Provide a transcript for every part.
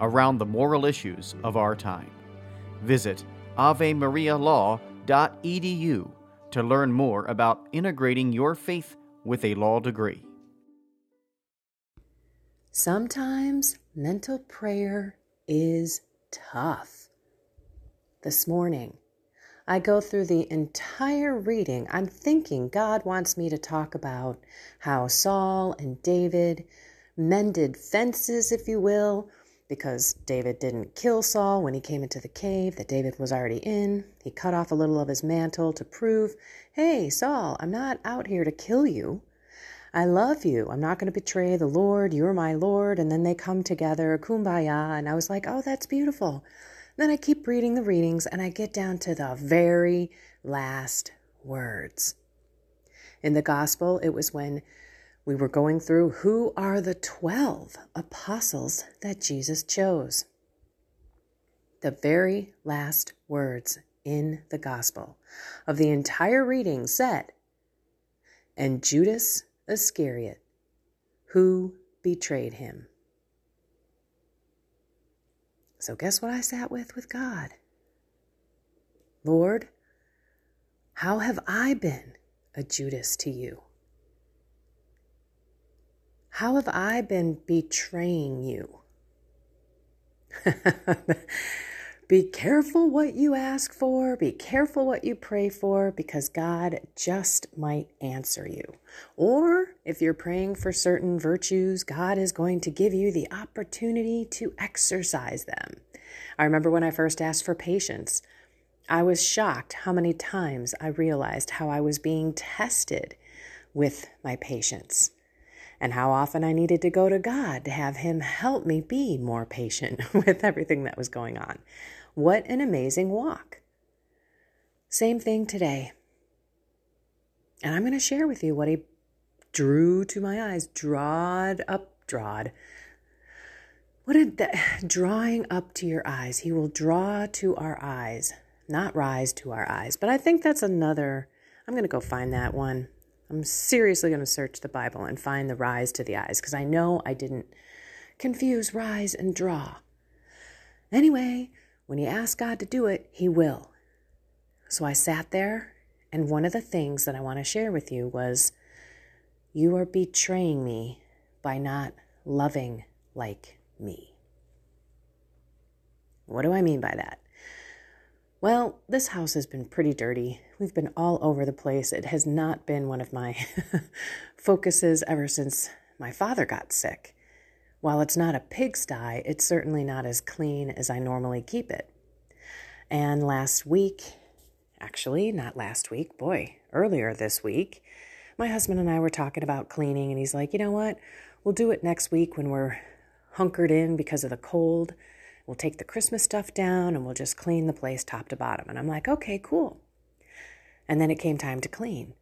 around the moral issues of our time. Visit avemarialaw.edu to learn more about integrating your faith with a law degree. Sometimes mental prayer is tough. This morning, I go through the entire reading. I'm thinking God wants me to talk about how Saul and David mended fences, if you will, because David didn't kill Saul when he came into the cave that David was already in. He cut off a little of his mantle to prove, hey, Saul, I'm not out here to kill you. I love you. I'm not going to betray the Lord. You're my Lord. And then they come together, kumbaya. And I was like, oh, that's beautiful. Then I keep reading the readings and I get down to the very last words. In the gospel, it was when we were going through who are the 12 apostles that Jesus chose. The very last words in the gospel of the entire reading said, And Judas Iscariot, who betrayed him. So, guess what I sat with with God? Lord, how have I been a Judas to you? How have I been betraying you? Be careful what you ask for. Be careful what you pray for because God just might answer you. Or if you're praying for certain virtues, God is going to give you the opportunity to exercise them. I remember when I first asked for patience, I was shocked how many times I realized how I was being tested with my patience and how often I needed to go to God to have Him help me be more patient with everything that was going on. What an amazing walk. Same thing today. And I'm going to share with you what He drew to my eyes, drawed up, drawed. What did that drawing up to your eyes? He will draw to our eyes, not rise to our eyes. But I think that's another. I'm going to go find that one. I'm seriously going to search the Bible and find the rise to the eyes because I know I didn't confuse rise and draw. Anyway, when you ask God to do it, He will. So I sat there, and one of the things that I want to share with you was you are betraying me by not loving like me. What do I mean by that? Well, this house has been pretty dirty. We've been all over the place. It has not been one of my focuses ever since my father got sick. While it's not a pigsty, it's certainly not as clean as I normally keep it. And last week, actually, not last week, boy, earlier this week, my husband and I were talking about cleaning, and he's like, you know what? We'll do it next week when we're hunkered in because of the cold. We'll take the Christmas stuff down and we'll just clean the place top to bottom. And I'm like, okay, cool. And then it came time to clean.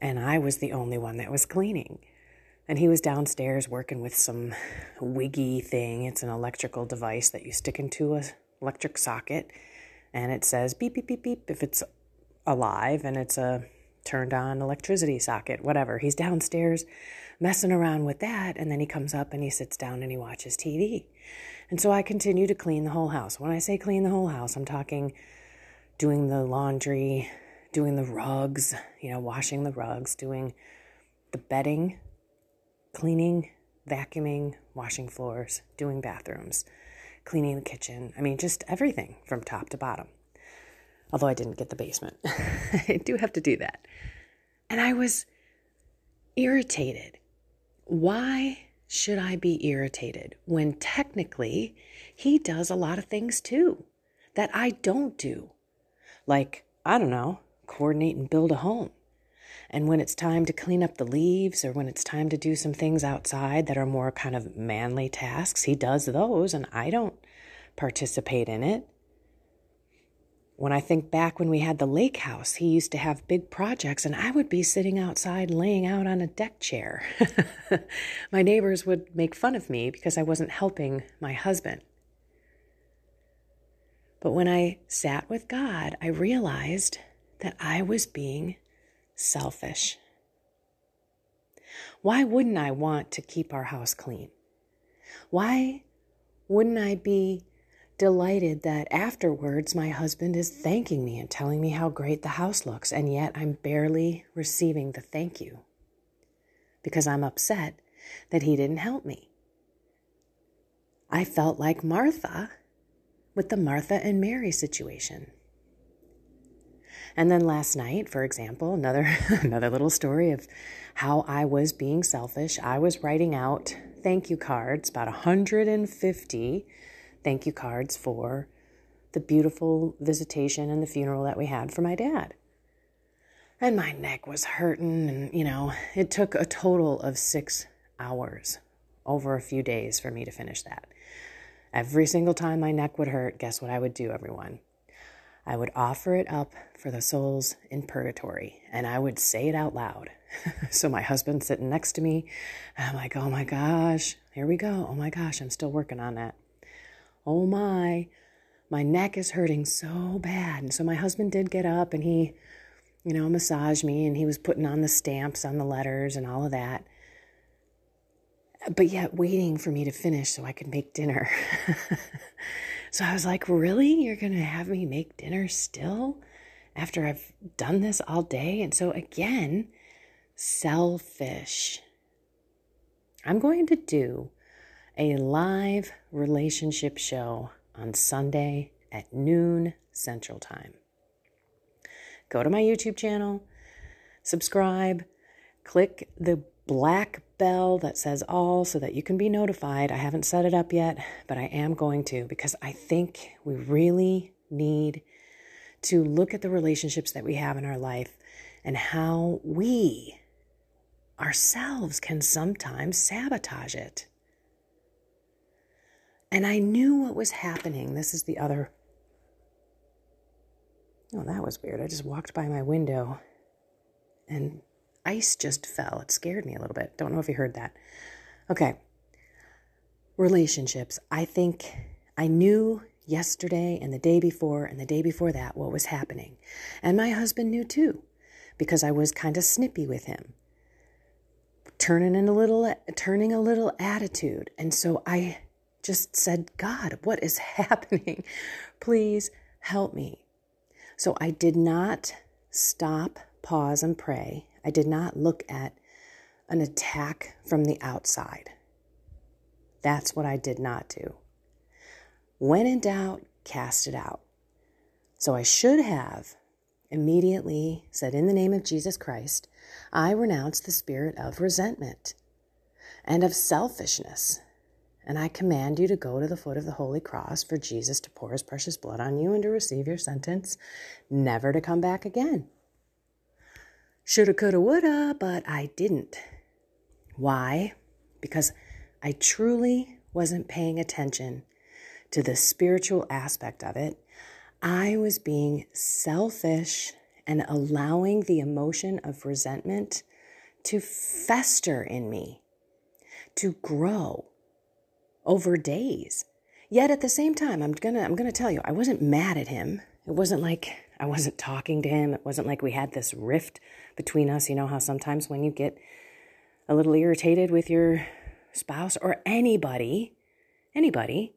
And I was the only one that was cleaning. And he was downstairs working with some wiggy thing. It's an electrical device that you stick into a electric socket and it says beep beep beep beep if it's alive and it's a turned on electricity socket, whatever. He's downstairs messing around with that and then he comes up and he sits down and he watches TV. And so I continue to clean the whole house. When I say clean the whole house, I'm talking doing the laundry, doing the rugs, you know, washing the rugs, doing the bedding, cleaning, vacuuming, washing floors, doing bathrooms, cleaning the kitchen. I mean, just everything from top to bottom. Although I didn't get the basement, I do have to do that. And I was irritated. Why should I be irritated when technically he does a lot of things too that I don't do? Like, I don't know, coordinate and build a home. And when it's time to clean up the leaves or when it's time to do some things outside that are more kind of manly tasks, he does those and I don't participate in it. When I think back when we had the lake house, he used to have big projects and I would be sitting outside laying out on a deck chair. my neighbors would make fun of me because I wasn't helping my husband. But when I sat with God, I realized that I was being selfish. Why wouldn't I want to keep our house clean? Why wouldn't I be delighted that afterwards my husband is thanking me and telling me how great the house looks, and yet I'm barely receiving the thank you because I'm upset that he didn't help me? I felt like Martha with the Martha and Mary situation. And then last night, for example, another another little story of how I was being selfish. I was writing out thank you cards, about 150 thank you cards for the beautiful visitation and the funeral that we had for my dad. And my neck was hurting, and you know, it took a total of six hours over a few days for me to finish that. Every single time my neck would hurt, guess what I would do, everyone? I would offer it up for the souls in purgatory and I would say it out loud. so my husband's sitting next to me and I'm like, oh my gosh, here we go. Oh my gosh, I'm still working on that. Oh my, my neck is hurting so bad. And so my husband did get up and he, you know, massaged me and he was putting on the stamps on the letters and all of that. But yet waiting for me to finish so I could make dinner. So I was like, Really? You're going to have me make dinner still after I've done this all day? And so again, selfish. I'm going to do a live relationship show on Sunday at noon Central Time. Go to my YouTube channel, subscribe, click the black bell that says all so that you can be notified. I haven't set it up yet, but I am going to because I think we really need to look at the relationships that we have in our life and how we ourselves can sometimes sabotage it. And I knew what was happening. This is the other. Oh, that was weird. I just walked by my window and ice just fell. It scared me a little bit. Don't know if you heard that. Okay. Relationships. I think I knew yesterday and the day before and the day before that what was happening. And my husband knew too, because I was kind of snippy with him. Turning in a little turning a little attitude. And so I just said, God, what is happening? Please help me. So I did not stop, pause, and pray. I did not look at an attack from the outside. That's what I did not do. When in doubt, cast it out. So I should have immediately said, In the name of Jesus Christ, I renounce the spirit of resentment and of selfishness. And I command you to go to the foot of the holy cross for Jesus to pour his precious blood on you and to receive your sentence, never to come back again. Shoulda, coulda, woulda, but I didn't. Why? Because I truly wasn't paying attention to the spiritual aspect of it. I was being selfish and allowing the emotion of resentment to fester in me, to grow over days. Yet at the same time, I'm gonna I'm gonna tell you, I wasn't mad at him. It wasn't like I wasn't talking to him. It wasn't like we had this rift between us. You know how sometimes when you get a little irritated with your spouse or anybody, anybody,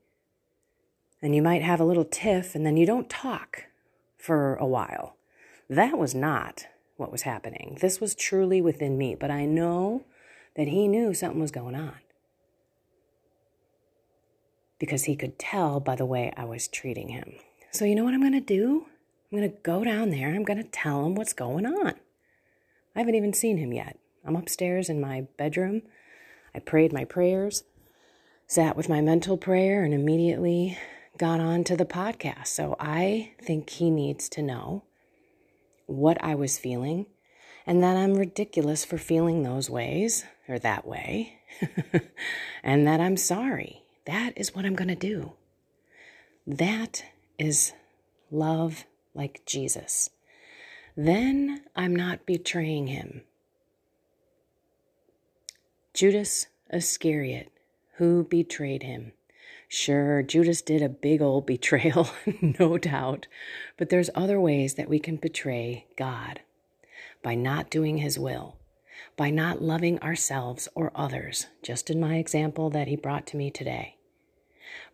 and you might have a little tiff and then you don't talk for a while. That was not what was happening. This was truly within me, but I know that he knew something was going on. Because he could tell by the way I was treating him. So, you know what I'm going to do? I'm going to go down there and I'm going to tell him what's going on. I haven't even seen him yet. I'm upstairs in my bedroom. I prayed my prayers, sat with my mental prayer, and immediately got on to the podcast. So I think he needs to know what I was feeling and that I'm ridiculous for feeling those ways or that way, and that I'm sorry. That is what I'm going to do. That is love like Jesus. Then I'm not betraying him. Judas Iscariot, who betrayed him. Sure, Judas did a big old betrayal, no doubt, but there's other ways that we can betray God by not doing his will, by not loving ourselves or others, just in my example that he brought to me today,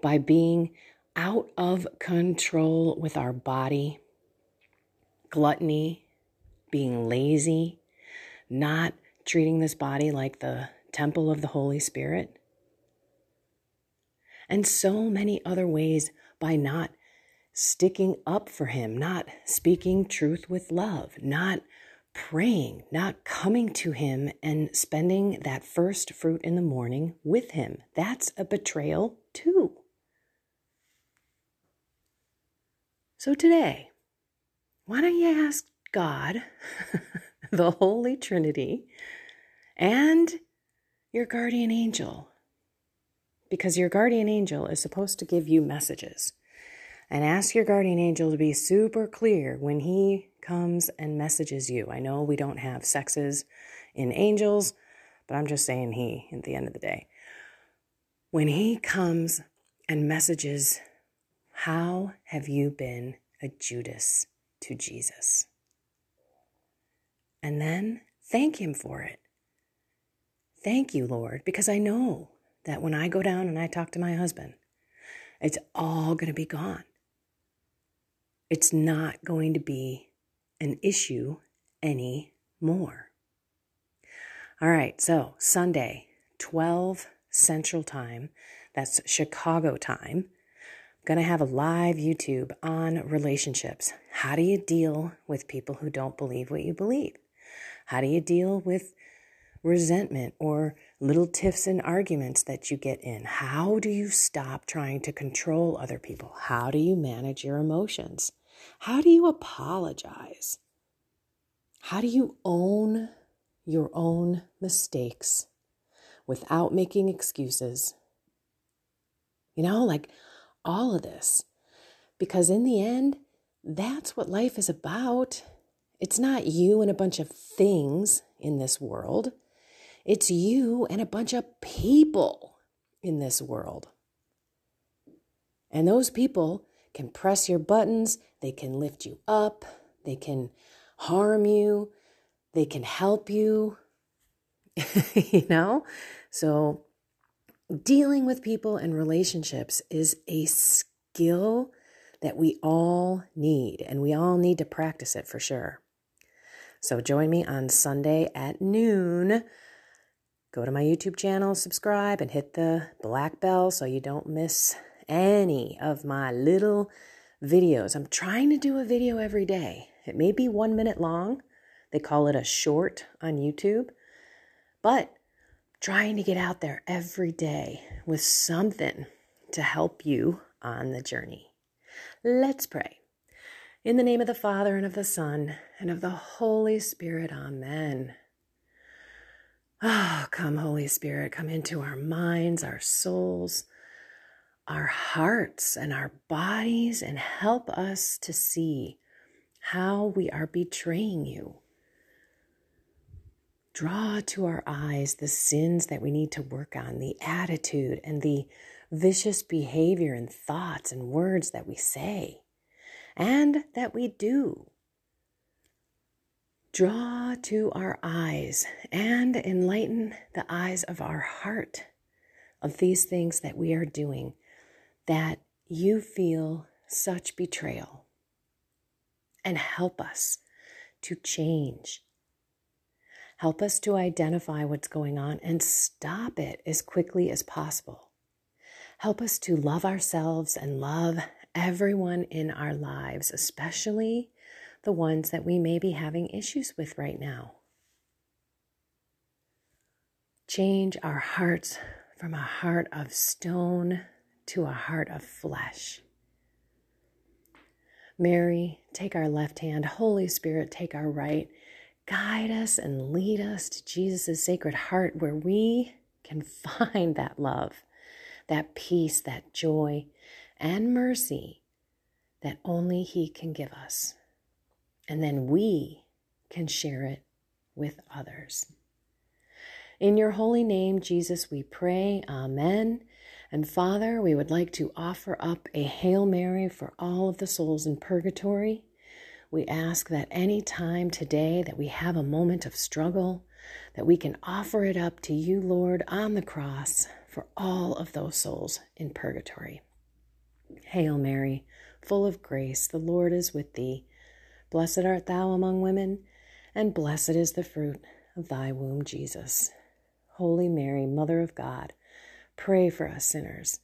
by being out of control with our body, gluttony, being lazy, not treating this body like the temple of the Holy Spirit, and so many other ways by not sticking up for Him, not speaking truth with love, not praying, not coming to Him and spending that first fruit in the morning with Him. That's a betrayal, too. So today, why don't you ask God, the Holy Trinity, and your guardian angel? Because your guardian angel is supposed to give you messages. And ask your guardian angel to be super clear when he comes and messages you. I know we don't have sexes in angels, but I'm just saying he at the end of the day. When he comes and messages how have you been a Judas to Jesus? And then thank Him for it. Thank you, Lord, because I know that when I go down and I talk to my husband, it's all going to be gone. It's not going to be an issue anymore. All right, so Sunday, 12 Central Time, that's Chicago time going to have a live YouTube on relationships. How do you deal with people who don't believe what you believe? How do you deal with resentment or little tiffs and arguments that you get in? How do you stop trying to control other people? How do you manage your emotions? How do you apologize? How do you own your own mistakes without making excuses? You know, like all of this. Because in the end, that's what life is about. It's not you and a bunch of things in this world, it's you and a bunch of people in this world. And those people can press your buttons, they can lift you up, they can harm you, they can help you. you know? So dealing with people and relationships is a skill that we all need, and we all need to practice it for sure. So join me on Sunday at noon. Go to my YouTube channel, subscribe, and hit the black bell so you don't miss any of my little videos. I'm trying to do a video every day. It may be one minute long. They call it a short on YouTube. But trying to get out there every day with something to help you on the journey. Let's pray. In the name of the Father, and of the Son, and of the Holy Spirit, Amen. Ah, oh, come, Holy Spirit, come into our minds, our souls, our hearts, and our bodies, and help us to see how we are betraying you draw to our eyes the sins that we need to work on, the attitude and the vicious behavior and thoughts and words that we say and that we do. Draw to our eyes and enlighten the eyes of our heart of these things that we are doing that you feel such betrayal and help us to change Help us to identify what's going on and stop it as quickly as possible. Help us to love ourselves and love everyone in our lives, especially the ones that we may be having issues with right now. Change our hearts from a heart of stone to a heart of flesh. Mary, take our left hand. Holy Spirit, take our right. Guide us and lead us to Jesus' sacred heart where we can find that love, that peace, that joy, and mercy that only He can give us. And then we can share it with others. In your holy name, Jesus, we pray. Amen. And Father, we would like to offer up a Hail Mary for all of the souls in purgatory. We ask that any time today that we have a moment of struggle, that we can offer it up to you, Lord, on the cross for all of those souls in purgatory. Hail Mary, full of grace, the Lord is with thee. Blessed art thou among women, and blessed is the fruit of thy womb, Jesus. Holy Mary, Mother of God, pray for us sinners,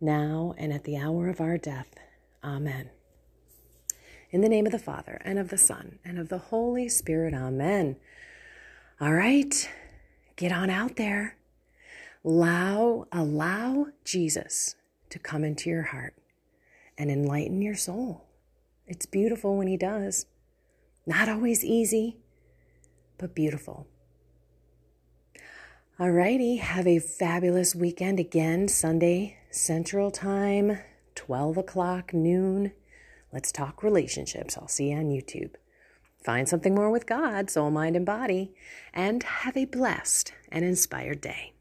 now and at the hour of our death. Amen. In the name of the Father, and of the Son, and of the Holy Spirit. Amen. All right, get on out there. Allow, allow Jesus to come into your heart and enlighten your soul. It's beautiful when He does. Not always easy, but beautiful. Alrighty, have a fabulous weekend again, Sunday Central Time, 12 o'clock noon. Let's talk relationships. I'll see you on YouTube. Find something more with God, soul, mind, and body, and have a blessed and inspired day.